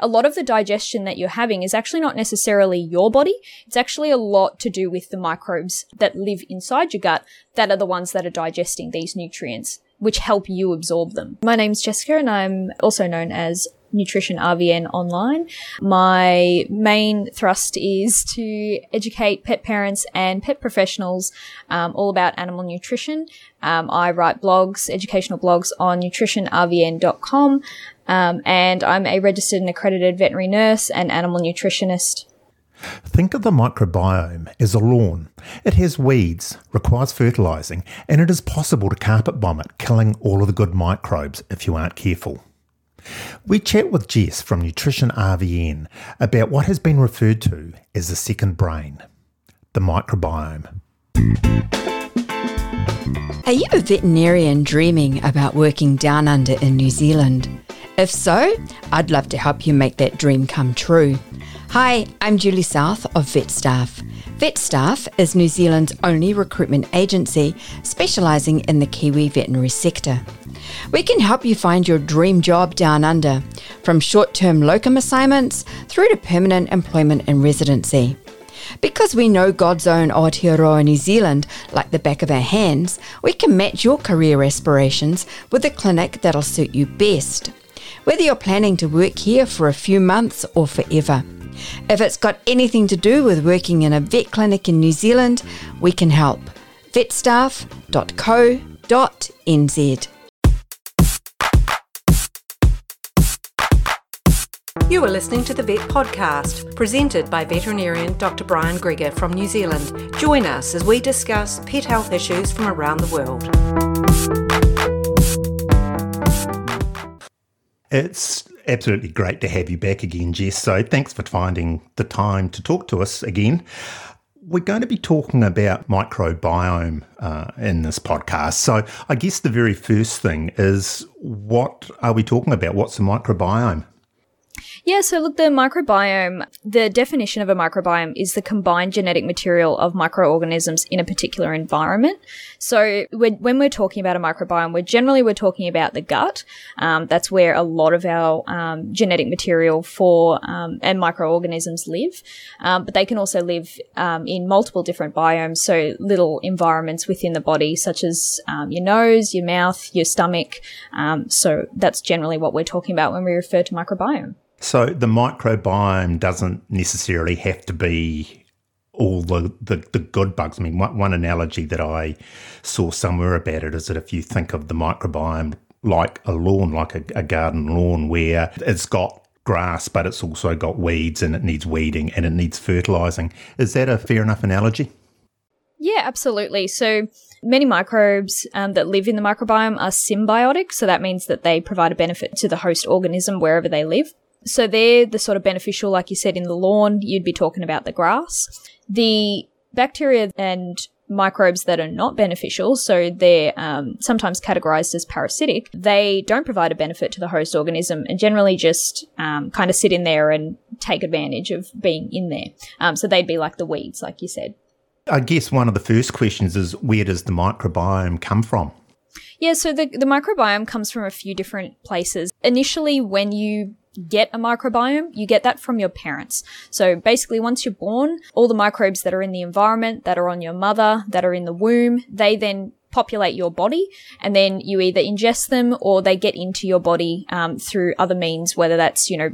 a lot of the digestion that you're having is actually not necessarily your body. It's actually a lot to do with the microbes that live inside your gut that are the ones that are digesting these nutrients, which help you absorb them. My name's Jessica and I'm also known as Nutrition RVN online. My main thrust is to educate pet parents and pet professionals um, all about animal nutrition. Um, I write blogs, educational blogs on nutritionrvn.com, um, and I'm a registered and accredited veterinary nurse and animal nutritionist. Think of the microbiome as a lawn. It has weeds, requires fertilising, and it is possible to carpet bomb it, killing all of the good microbes if you aren't careful. We chat with Jess from Nutrition RVN about what has been referred to as the second brain, the microbiome. Are you a veterinarian dreaming about working down under in New Zealand? If so, I'd love to help you make that dream come true. Hi, I'm Julie South of VetStaff. VetStaff is New Zealand's only recruitment agency specialising in the Kiwi veterinary sector. We can help you find your dream job down under, from short term locum assignments through to permanent employment and residency. Because we know God's own Aotearoa New Zealand like the back of our hands, we can match your career aspirations with a clinic that'll suit you best. Whether you're planning to work here for a few months or forever. If it's got anything to do with working in a vet clinic in New Zealand, we can help. vetstaff.co.nz You are listening to the Vet Podcast, presented by veterinarian Dr. Brian Gregor from New Zealand. Join us as we discuss pet health issues from around the world. It's absolutely great to have you back again, Jess. So thanks for finding the time to talk to us again. We're going to be talking about microbiome uh, in this podcast. So I guess the very first thing is what are we talking about? What's the microbiome? Yeah, so look, the microbiome, the definition of a microbiome is the combined genetic material of microorganisms in a particular environment. So when, when we're talking about a microbiome, we're generally we're talking about the gut. Um, that's where a lot of our um, genetic material for um, and microorganisms live. Um, but they can also live um, in multiple different biomes, so little environments within the body, such as um, your nose, your mouth, your stomach. so that's generally what we're talking about when we refer to microbiome. So the microbiome doesn't necessarily have to be all the, the, the, good bugs. I mean, one, one analogy that I saw somewhere about it is that if you think of the microbiome like a lawn, like a, a garden lawn, where it's got grass, but it's also got weeds and it needs weeding and it needs fertilizing. Is that a fair enough analogy? Yeah, absolutely. So many microbes um, that live in the microbiome are symbiotic. So that means that they provide a benefit to the host organism wherever they live. So they're the sort of beneficial, like you said, in the lawn, you'd be talking about the grass. The bacteria and microbes that are not beneficial, so they're um, sometimes categorized as parasitic, they don't provide a benefit to the host organism and generally just um, kind of sit in there and take advantage of being in there. Um, so they'd be like the weeds, like you said. I guess one of the first questions is where does the microbiome come from? Yeah, so the, the microbiome comes from a few different places. Initially, when you get a microbiome, you get that from your parents. So basically, once you're born, all the microbes that are in the environment, that are on your mother, that are in the womb, they then populate your body and then you either ingest them or they get into your body um, through other means whether that's you know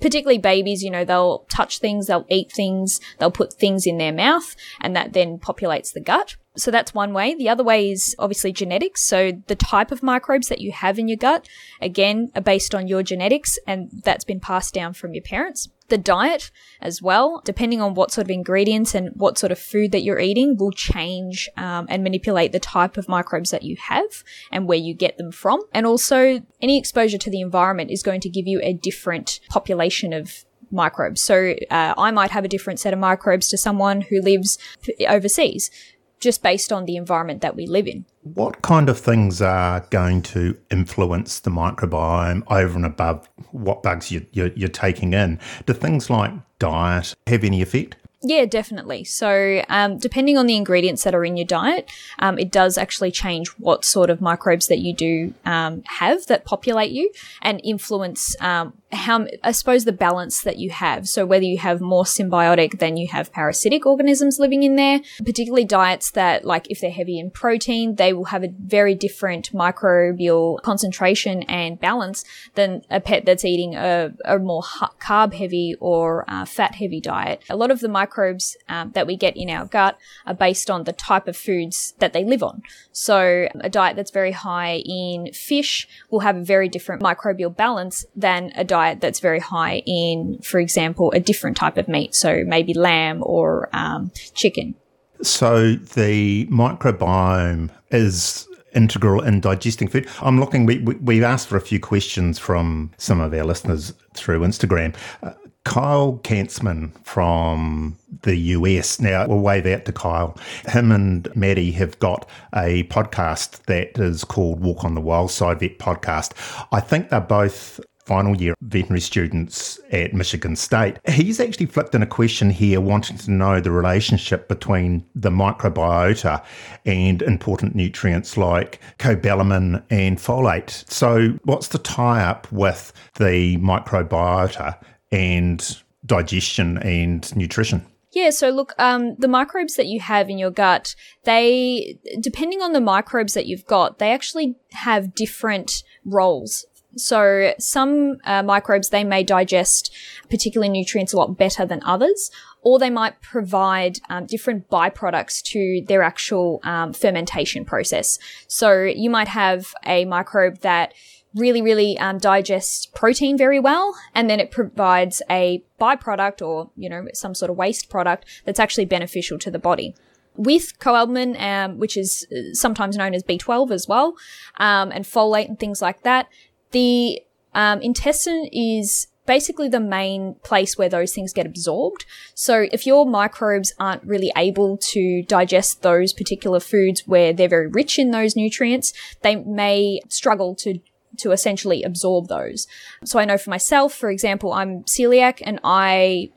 particularly babies you know they'll touch things they'll eat things they'll put things in their mouth and that then populates the gut so that's one way. The other way is obviously genetics. So the type of microbes that you have in your gut, again, are based on your genetics and that's been passed down from your parents. The diet as well, depending on what sort of ingredients and what sort of food that you're eating will change um, and manipulate the type of microbes that you have and where you get them from. And also any exposure to the environment is going to give you a different population of microbes. So uh, I might have a different set of microbes to someone who lives overseas just based on the environment that we live in. What kind of things are going to influence the microbiome over and above what bugs you, you're, you're taking in? Do things like diet have any effect? Yeah, definitely. So, um, depending on the ingredients that are in your diet, um, it does actually change what sort of microbes that you do um, have that populate you and influence um, how, I suppose the balance that you have. So whether you have more symbiotic than you have parasitic organisms living in there, particularly diets that like if they're heavy in protein, they will have a very different microbial concentration and balance than a pet that's eating a, a more carb heavy or uh, fat heavy diet. A lot of the microbes um, that we get in our gut are based on the type of foods that they live on. So a diet that's very high in fish will have a very different microbial balance than a diet that's very high in, for example, a different type of meat. So maybe lamb or um, chicken. So the microbiome is integral in digesting food. I'm looking, we, we, have asked for a few questions from some of our listeners through Instagram. Uh, Kyle Kantzman from the US. Now, we'll wave out to Kyle. Him and Maddie have got a podcast that is called Walk on the Wild Side Vet Podcast. I think they're both final year veterinary students at Michigan State. He's actually flipped in a question here wanting to know the relationship between the microbiota and important nutrients like cobalamin and folate. So, what's the tie up with the microbiota and digestion and nutrition? Yeah, so look, um, the microbes that you have in your gut, they, depending on the microbes that you've got, they actually have different roles so some uh, microbes, they may digest particular nutrients a lot better than others, or they might provide um, different byproducts to their actual um, fermentation process. So you might have a microbe that really, really um, digests protein very well, and then it provides a byproduct or, you know, some sort of waste product that's actually beneficial to the body with cobalamin, um, which is uh, sometimes known as B12 as well, um, and folate and things like that, the um, intestine is basically the main place where those things get absorbed. So if your microbes aren't really able to digest those particular foods where they're very rich in those nutrients, they may struggle to to essentially absorb those. So I know for myself, for example, I'm celiac and I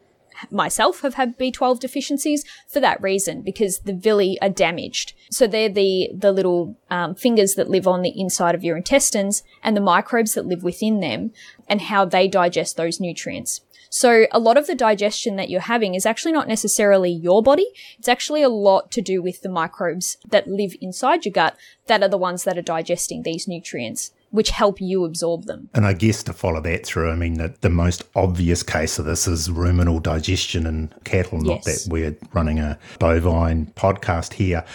myself have had B12 deficiencies for that reason because the villi are damaged. So they're the the little um, fingers that live on the inside of your intestines and the microbes that live within them and how they digest those nutrients. So a lot of the digestion that you're having is actually not necessarily your body. It's actually a lot to do with the microbes that live inside your gut that are the ones that are digesting these nutrients which help you absorb them. And I guess to follow that through, I mean, the, the most obvious case of this is ruminal digestion in cattle, not that we're running a bovine podcast here.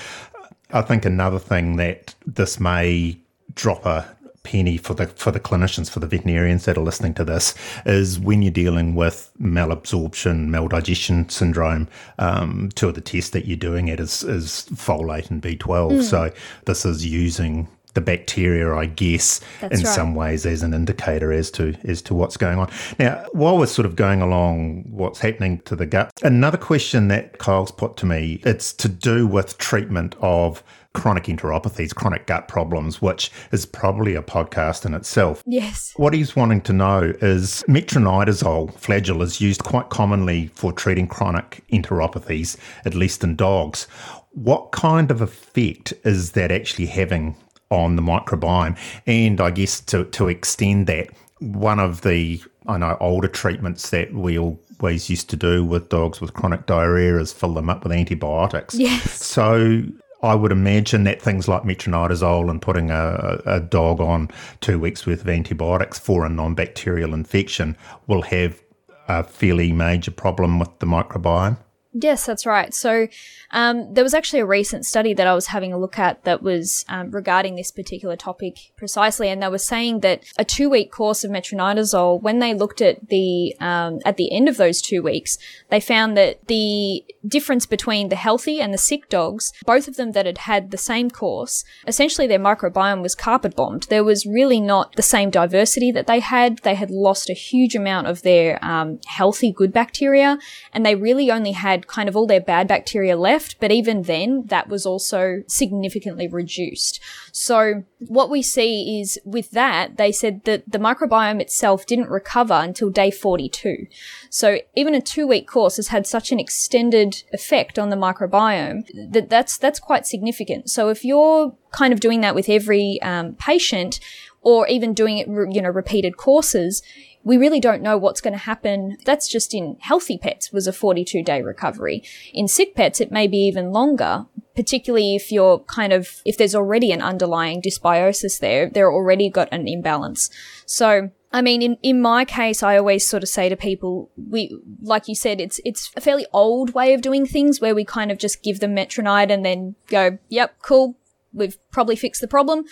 I think another thing that this may drop a penny for the for the clinicians, for the veterinarians that are listening to this, is when you're dealing with malabsorption, maldigestion syndrome. Um, two of the tests that you're doing it is is folate and B12. Mm. So this is using the bacteria, I guess, That's in right. some ways as an indicator as to as to what's going on. Now, while we're sort of going along what's happening to the gut, another question that Kyle's put to me, it's to do with treatment of chronic enteropathies, chronic gut problems, which is probably a podcast in itself. Yes. What he's wanting to know is metronidazole flagyl is used quite commonly for treating chronic enteropathies, at least in dogs. What kind of effect is that actually having on the microbiome. And I guess to, to extend that, one of the I know older treatments that we always used to do with dogs with chronic diarrhea is fill them up with antibiotics. Yes. So I would imagine that things like metronidazole and putting a, a dog on two weeks worth of antibiotics for a non-bacterial infection will have a fairly major problem with the microbiome. Yes, that's right. So um, there was actually a recent study that I was having a look at that was um, regarding this particular topic precisely, and they were saying that a two-week course of metronidazole, when they looked at the um, at the end of those two weeks, they found that the difference between the healthy and the sick dogs, both of them that had had the same course, essentially their microbiome was carpet bombed. There was really not the same diversity that they had. They had lost a huge amount of their um, healthy, good bacteria, and they really only had kind of all their bad bacteria left left, but even then, that was also significantly reduced. So what we see is with that, they said that the microbiome itself didn't recover until day 42. So even a two week course has had such an extended effect on the microbiome that that's, that's quite significant. So if you're kind of doing that with every um, patient, or even doing it, you know, repeated courses, we really don't know what's going to happen. That's just in healthy pets was a 42 day recovery. In sick pets, it may be even longer, particularly if you're kind of, if there's already an underlying dysbiosis there, they're already got an imbalance. So, I mean, in, in my case, I always sort of say to people, we, like you said, it's, it's a fairly old way of doing things where we kind of just give them metronide and then go, yep, cool. We've probably fixed the problem.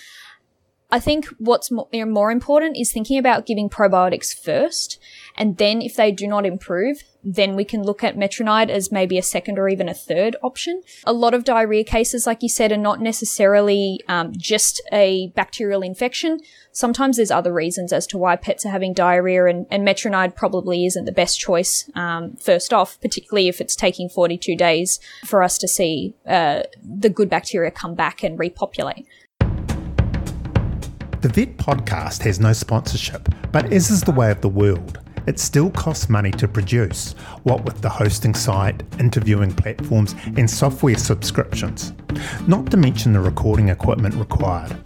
I think what's more, important is thinking about giving probiotics first. And then if they do not improve, then we can look at metronide as maybe a second or even a third option. A lot of diarrhea cases, like you said, are not necessarily um, just a bacterial infection. Sometimes there's other reasons as to why pets are having diarrhea, and, and metronide probably isn't the best choice um, first off, particularly if it's taking 42 days for us to see uh, the good bacteria come back and repopulate. The Vet podcast has no sponsorship, but as is the way of the world, it still costs money to produce, what with the hosting site, interviewing platforms, and software subscriptions, not to mention the recording equipment required.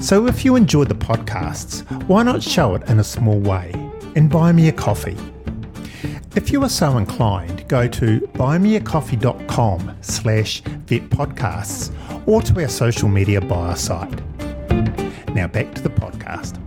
So if you enjoy the podcasts, why not show it in a small way and buy me a coffee? If you are so inclined, go to buymeacoffee.com slash vetpodcasts or to our social media bio site. Now back to the podcast.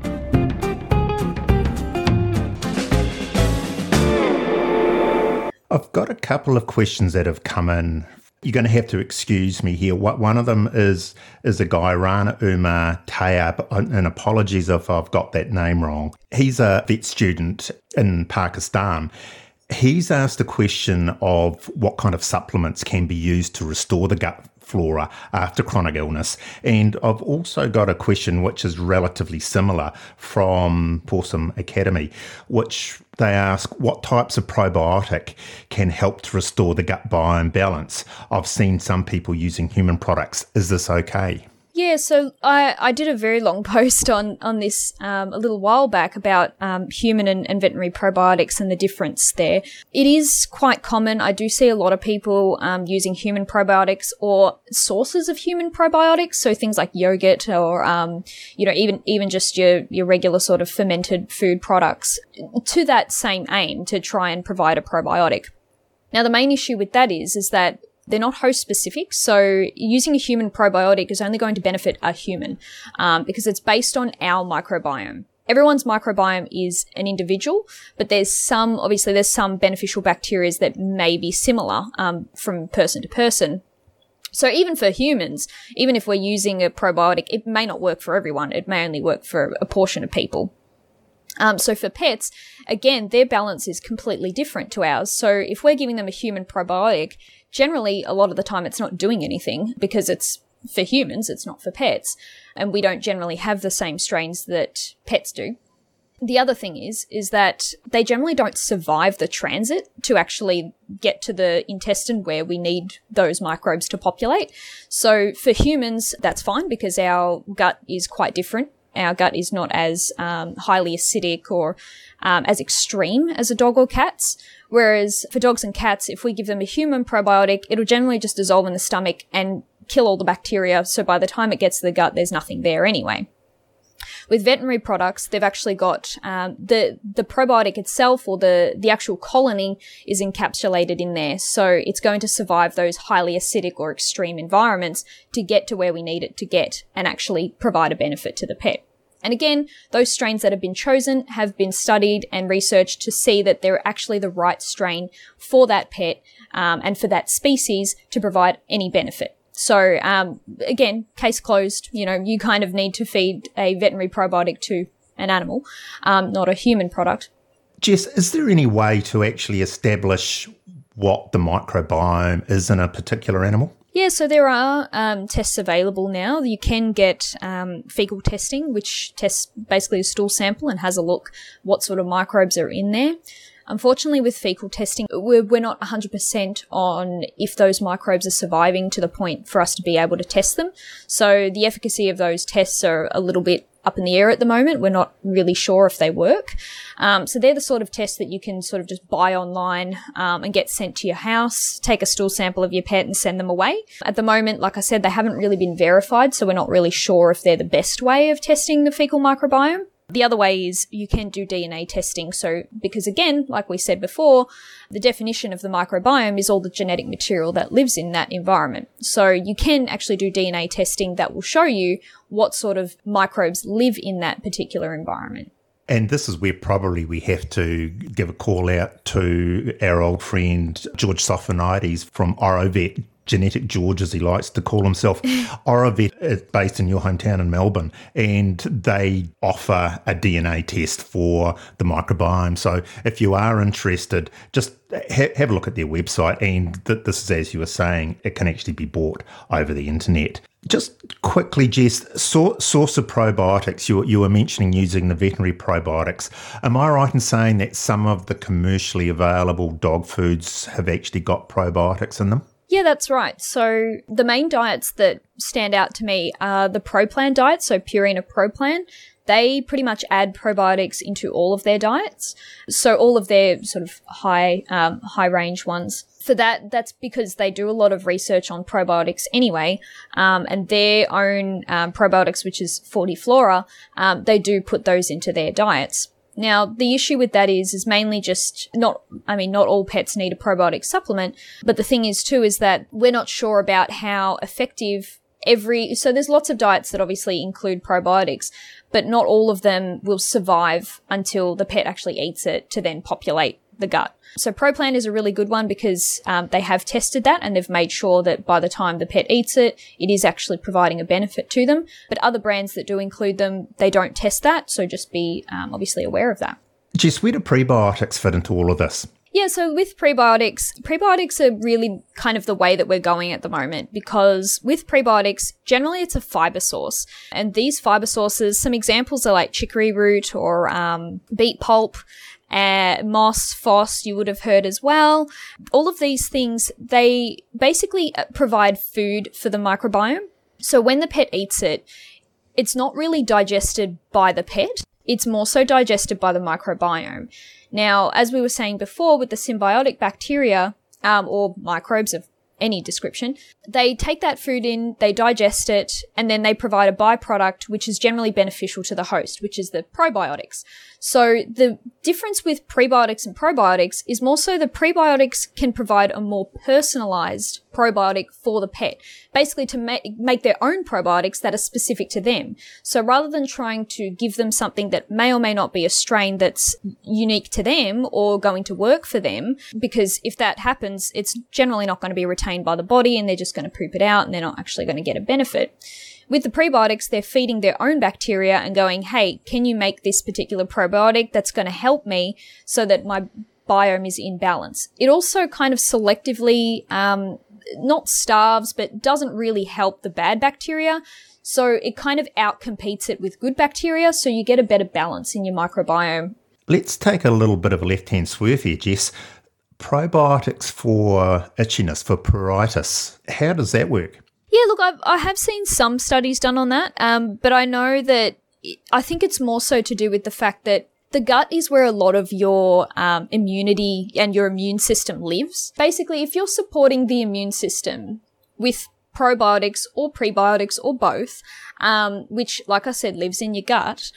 I've got a couple of questions that have come in. You're going to have to excuse me here. One of them is is a guy Rana Umar Tayab, and apologies if I've got that name wrong. He's a vet student in Pakistan. He's asked a question of what kind of supplements can be used to restore the gut flora after chronic illness. And I've also got a question which is relatively similar from Possum Academy, which they ask what types of probiotic can help to restore the gut biome balance. I've seen some people using human products. Is this okay? Yeah, so I, I did a very long post on on this um, a little while back about um, human and, and, veterinary probiotics and the difference there. It is quite common. I do see a lot of people um, using human probiotics or sources of human probiotics, so things like yogurt or um, you know even even just your your regular sort of fermented food products to that same aim to try and provide a probiotic. Now the main issue with that is is that they're not host specific. So using a human probiotic is only going to benefit a human um, because it's based on our microbiome. Everyone's microbiome is an individual, but there's some, obviously, there's some beneficial bacteria that may be similar um, from person to person. So even for humans, even if we're using a probiotic, it may not work for everyone. It may only work for a portion of people. Um, so for pets, again, their balance is completely different to ours. So if we're giving them a human probiotic, generally a lot of the time it's not doing anything because it's for humans, it's not for pets. And we don't generally have the same strains that pets do. The other thing is, is that they generally don't survive the transit to actually get to the intestine where we need those microbes to populate. So for humans, that's fine because our gut is quite different our gut is not as um, highly acidic or um, as extreme as a dog or cat's. Whereas for dogs and cats, if we give them a human probiotic, it'll generally just dissolve in the stomach and kill all the bacteria. So by the time it gets to the gut, there's nothing there anyway. With veterinary products, they've actually got um, the the probiotic itself or the the actual colony is encapsulated in there, so it's going to survive those highly acidic or extreme environments to get to where we need it to get and actually provide a benefit to the pet. And again, those strains that have been chosen have been studied and researched to see that they're actually the right strain for that pet um, and for that species to provide any benefit. So um, again, case closed. You know, you kind of need to feed a veterinary probiotic to an animal, um, not a human product. Jess, is there any way to actually establish what the microbiome is in a particular animal? Yeah, so there are um, tests available now. You can get um, fecal testing, which tests basically a stool sample and has a look what sort of microbes are in there. Unfortunately, with fecal testing, we're, we're not 100% on if those microbes are surviving to the point for us to be able to test them. So the efficacy of those tests are a little bit up in the air at the moment. We're not really sure if they work. Um, so they're the sort of tests that you can sort of just buy online um, and get sent to your house, take a stool sample of your pet and send them away. At the moment, like I said, they haven't really been verified, so we're not really sure if they're the best way of testing the fecal microbiome. The other way is you can do DNA testing. So, because again, like we said before, the definition of the microbiome is all the genetic material that lives in that environment. So you can actually do DNA testing that will show you what sort of microbes live in that particular environment. And this is where probably we have to give a call out to our old friend George Sophonides from Orivet Genetic George, as he likes to call himself. Orivet is based in your hometown in Melbourne, and they offer a DNA test for the microbiome. So if you are interested, just ha- have a look at their website. And th- this is, as you were saying, it can actually be bought over the internet. Just quickly, Jess, source of probiotics, you, you were mentioning using the veterinary probiotics. Am I right in saying that some of the commercially available dog foods have actually got probiotics in them? Yeah, that's right. So the main diets that stand out to me are the ProPlan diet, so Purina ProPlan. They pretty much add probiotics into all of their diets. So all of their sort of high, um, high range ones. For that, that's because they do a lot of research on probiotics anyway, um, and their own um, probiotics, which is Fortiflora, um, they do put those into their diets. Now, the issue with that is, is mainly just not, I mean, not all pets need a probiotic supplement, but the thing is too, is that we're not sure about how effective every, so there's lots of diets that obviously include probiotics, but not all of them will survive until the pet actually eats it to then populate the gut. So ProPlan is a really good one because um, they have tested that and they've made sure that by the time the pet eats it, it is actually providing a benefit to them. But other brands that do include them, they don't test that. So just be um, obviously aware of that. Jess, where do prebiotics fit into all of this? Yeah, so with prebiotics, prebiotics are really kind of the way that we're going at the moment because with prebiotics, generally it's a fiber source. And these fiber sources, some examples are like chicory root or um, beet pulp uh, MOS, FOS, you would have heard as well. All of these things, they basically uh, provide food for the microbiome. So when the pet eats it, it's not really digested by the pet. It's more so digested by the microbiome. Now, as we were saying before, with the symbiotic bacteria, um, or microbes of any description. They take that food in, they digest it, and then they provide a byproduct which is generally beneficial to the host, which is the probiotics. So the difference with prebiotics and probiotics is more so the prebiotics can provide a more personalized probiotic for the pet, basically to make, make their own probiotics that are specific to them. So rather than trying to give them something that may or may not be a strain that's unique to them or going to work for them, because if that happens, it's generally not going to be retained by the body and they're just going to poop it out and they're not actually going to get a benefit. With the prebiotics, they're feeding their own bacteria and going, hey, can you make this particular probiotic that's going to help me so that my biome is in balance? It also kind of selectively, um, not starves, but doesn't really help the bad bacteria. So it kind of outcompetes it with good bacteria. So you get a better balance in your microbiome. Let's take a little bit of a left hand swerve here, Jess. Probiotics for itchiness, for pruritus. How does that work? Yeah, look, I've, I have seen some studies done on that, um, but I know that I think it's more so to do with the fact that the gut is where a lot of your um, immunity and your immune system lives. Basically, if you're supporting the immune system with probiotics or prebiotics or both, um, which, like I said, lives in your gut,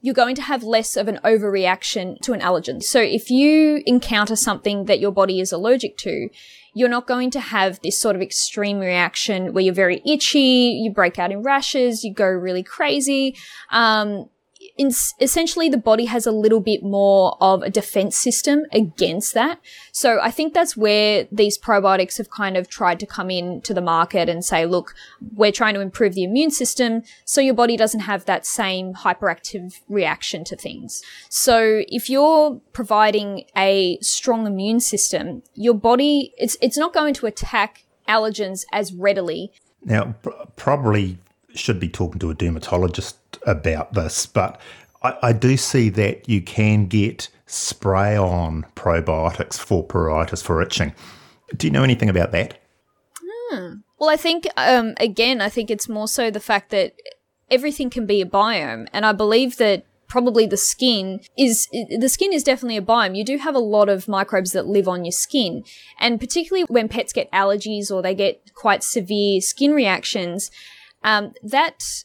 you're going to have less of an overreaction to an allergen. So if you encounter something that your body is allergic to, you're not going to have this sort of extreme reaction where you're very itchy, you break out in rashes, you go really crazy. Um, in, essentially the body has a little bit more of a defense system against that. So I think that's where these probiotics have kind of tried to come in to the market and say, look, we're trying to improve the immune system so your body doesn't have that same hyperactive reaction to things. So if you're providing a strong immune system, your body, it's, it's not going to attack allergens as readily. Now, probably should be talking to a dermatologist about this, but I, I do see that you can get spray on probiotics for pruritus for itching. Do you know anything about that? Hmm. Well, I think, um, again, I think it's more so the fact that everything can be a biome. And I believe that probably the skin is, the skin is definitely a biome. You do have a lot of microbes that live on your skin. And particularly when pets get allergies or they get quite severe skin reactions, um, that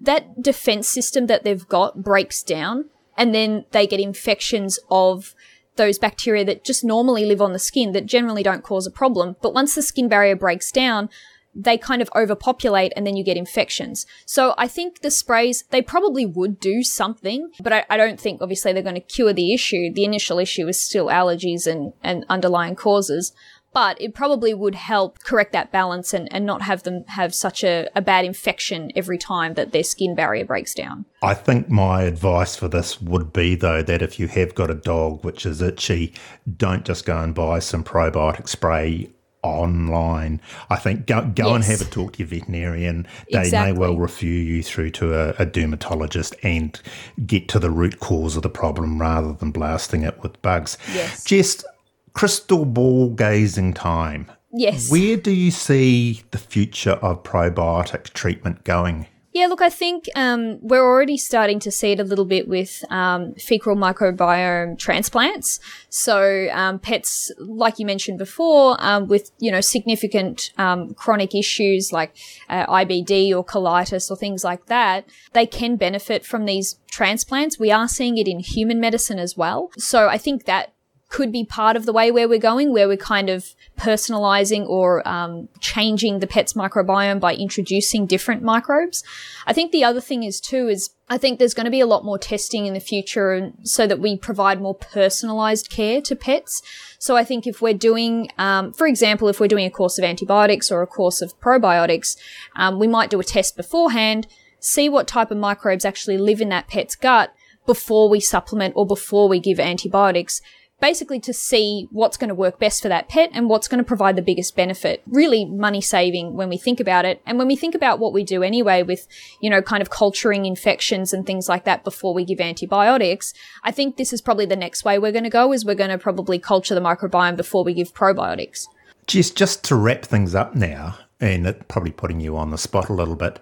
that defense system that they've got breaks down and then they get infections of those bacteria that just normally live on the skin that generally don't cause a problem. But once the skin barrier breaks down, they kind of overpopulate and then you get infections. So I think the sprays, they probably would do something, but I, I don't think obviously they're going to cure the issue. The initial issue is still allergies and, and underlying causes but it probably would help correct that balance and, and not have them have such a, a bad infection every time that their skin barrier breaks down. I think my advice for this would be, though, that if you have got a dog which is itchy, don't just go and buy some probiotic spray online. I think go, go yes. and have a talk to your veterinarian. They exactly. may well refer you through to a, a, dermatologist and get to the root cause of the problem rather than blasting it with bugs. Yes. Just crystal ball gazing time. Yes. Where do you see the future of probiotic treatment going? Yeah, look, I think um, we're already starting to see it a little bit with um, fecal microbiome transplants. So um, pets, like you mentioned before, um, with you know significant um, chronic issues like uh, IBD or colitis or things like that, they can benefit from these transplants. We are seeing it in human medicine as well. So I think that could be part of the way where we're going, where we're kind of personalizing or um, changing the pet's microbiome by introducing different microbes. I think the other thing is too is I think there's going to be a lot more testing in the future so that we provide more personalized care to pets. So I think if we're doing, um, for example, if we're doing a course of antibiotics or a course of probiotics, um, we might do a test beforehand, see what type of microbes actually live in that pet's gut before we supplement or before we give antibiotics basically to see what's going to work best for that pet and what's going to provide the biggest benefit. Really money saving when we think about it. And when we think about what we do anyway with, you know, kind of culturing infections and things like that before we give antibiotics, I think this is probably the next way we're going to go is we're going to probably culture the microbiome before we give probiotics. Just, just to wrap things up now, and probably putting you on the spot a little bit,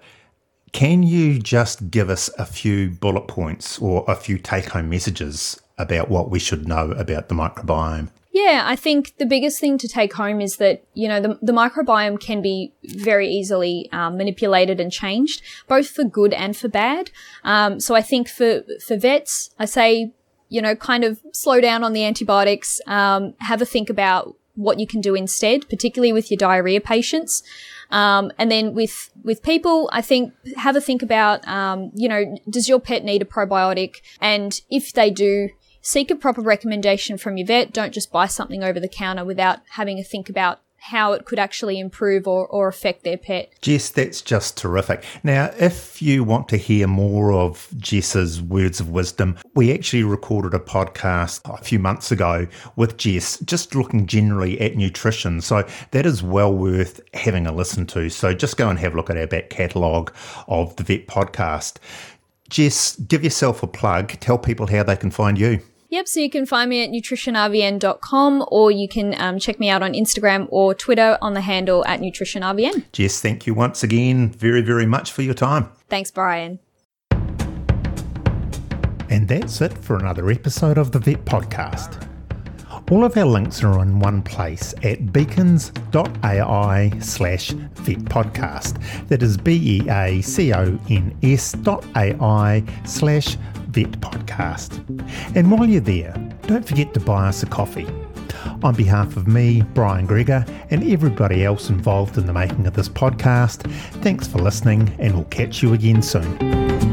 can you just give us a few bullet points or a few take home messages about what we should know about the microbiome? Yeah, I think the biggest thing to take home is that, you know, the, the microbiome can be very easily um, manipulated and changed, both for good and for bad. Um, so I think for, for vets, I say, you know, kind of slow down on the antibiotics, um, have a think about what you can do instead, particularly with your diarrhea patients. Um, and then with with people, I think have a think about, um, you know, does your pet need a probiotic? And if they do, seek a proper recommendation from your vet. Don't just buy something over the counter without having a think about how it could actually improve or, or affect their pet. Jess, that's just terrific. Now, if you want to hear more of Jess's words of wisdom, we actually recorded a podcast a few months ago with Jess, just looking generally at nutrition. So that is well worth having a listen to. So just go and have a look at our back catalogue of the Vet podcast. Jess, give yourself a plug. Tell people how they can find you. Yep, so you can find me at nutritionrvn.com or you can um, check me out on Instagram or Twitter on the handle at nutritionrvn. Jess, thank you once again very, very much for your time. Thanks, Brian. And that's it for another episode of the Vet Podcast. All of our links are in one place at beacons.ai slash vet podcast. That is B E A C O N S dot AI slash podcast. And while you're there, don't forget to buy us a coffee. On behalf of me, Brian Gregor, and everybody else involved in the making of this podcast, thanks for listening, and we'll catch you again soon.